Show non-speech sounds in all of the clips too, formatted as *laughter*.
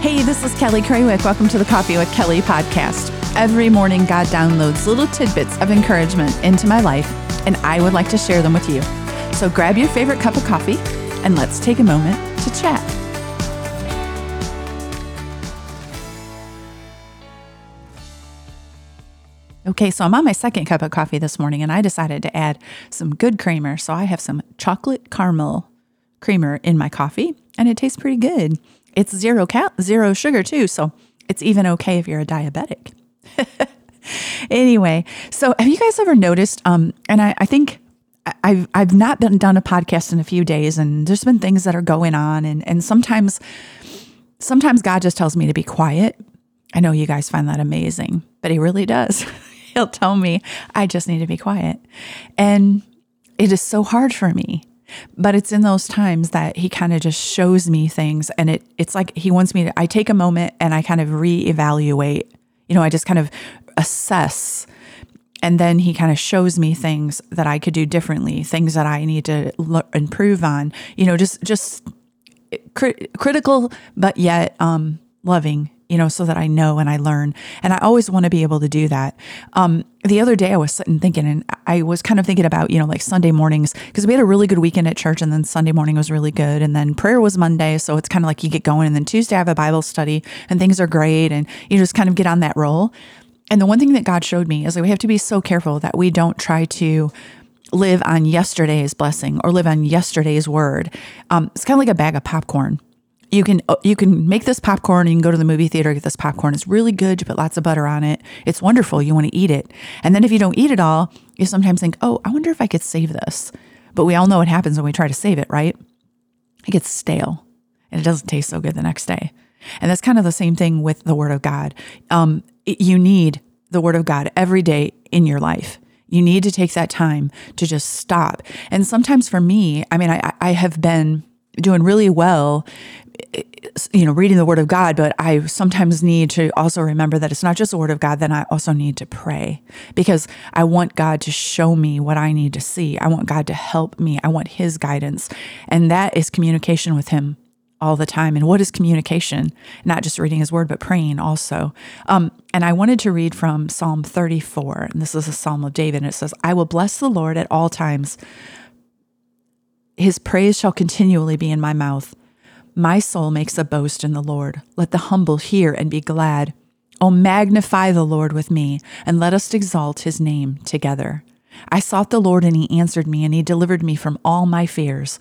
Hey, this is Kelly Craywick. Welcome to the Coffee with Kelly podcast. Every morning, God downloads little tidbits of encouragement into my life, and I would like to share them with you. So grab your favorite cup of coffee and let's take a moment to chat. Okay, so I'm on my second cup of coffee this morning and I decided to add some good creamer. So I have some chocolate caramel creamer in my coffee and it tastes pretty good. It's zero cal- zero sugar too, so it's even okay if you're a diabetic. *laughs* anyway, so have you guys ever noticed um and I, I think I've I've not been done a podcast in a few days and there's been things that are going on and and sometimes sometimes God just tells me to be quiet. I know you guys find that amazing, but he really does. *laughs* He'll tell me I just need to be quiet. And it is so hard for me. But it's in those times that he kind of just shows me things and it it's like he wants me to I take a moment and I kind of reevaluate. You know, I just kind of assess and then he kind of shows me things that I could do differently, things that I need to improve on. You know, just just crit- critical but yet um loving you know, so that I know and I learn. And I always want to be able to do that. Um, the other day I was sitting thinking, and I was kind of thinking about, you know, like Sunday mornings, because we had a really good weekend at church, and then Sunday morning was really good. And then prayer was Monday. So it's kind of like you get going. And then Tuesday I have a Bible study, and things are great. And you just kind of get on that roll. And the one thing that God showed me is that we have to be so careful that we don't try to live on yesterday's blessing or live on yesterday's word. Um, it's kind of like a bag of popcorn you can uh, you can make this popcorn and you can go to the movie theater get this popcorn. It's really good. You put lots of butter on it. It's wonderful. You want to eat it. And then if you don't eat it all you sometimes think oh i wonder if i could save this. But we all know what happens when we try to save it right? It gets stale and it doesn't taste so good the next day. And that's kind of the same thing with the word of god. Um, you need the word of god every day in your life. You need to take that time to just stop. And sometimes for me i mean i, I have been doing really well you know, reading the word of God, but I sometimes need to also remember that it's not just the word of God, then I also need to pray because I want God to show me what I need to see. I want God to help me. I want his guidance. And that is communication with him all the time. And what is communication? Not just reading his word, but praying also. Um, and I wanted to read from Psalm 34. And this is a Psalm of David. And it says, I will bless the Lord at all times. His praise shall continually be in my mouth. My soul makes a boast in the Lord. Let the humble hear and be glad. Oh, magnify the Lord with me, and let us exalt his name together. I sought the Lord, and he answered me, and he delivered me from all my fears.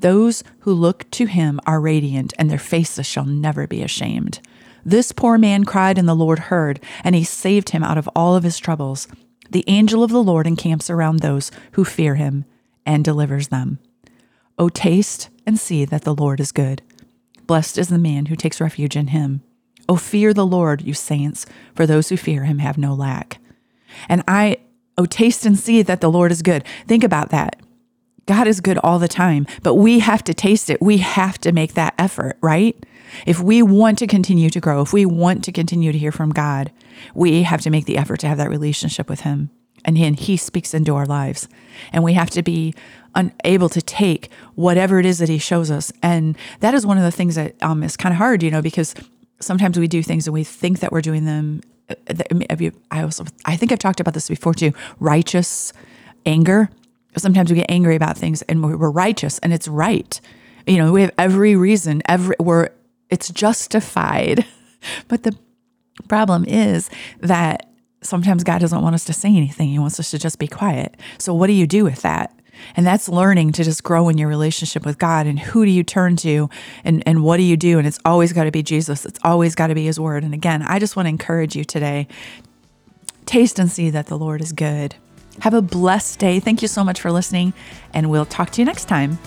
Those who look to him are radiant, and their faces shall never be ashamed. This poor man cried, and the Lord heard, and he saved him out of all of his troubles. The angel of the Lord encamps around those who fear him and delivers them. O taste and see that the Lord is good. Blessed is the man who takes refuge in him. Oh, fear the Lord, you saints, for those who fear him have no lack. And I, oh, taste and see that the Lord is good. Think about that. God is good all the time, but we have to taste it. We have to make that effort, right? If we want to continue to grow, if we want to continue to hear from God, we have to make the effort to have that relationship with Him. And He, he speaks into our lives. And we have to be unable to take whatever it is that he shows us. And that is one of the things that um, is kind of hard, you know, because sometimes we do things and we think that we're doing them. Uh, I also, I think I've talked about this before too. Righteous anger. Sometimes we get angry about things and we're righteous and it's right. You know, we have every reason. Every we're it's justified. *laughs* But the problem is that sometimes God doesn't want us to say anything. He wants us to just be quiet. So what do you do with that? And that's learning to just grow in your relationship with God and who do you turn to and, and what do you do? And it's always got to be Jesus. It's always got to be his word. And again, I just want to encourage you today. Taste and see that the Lord is good. Have a blessed day. Thank you so much for listening, and we'll talk to you next time.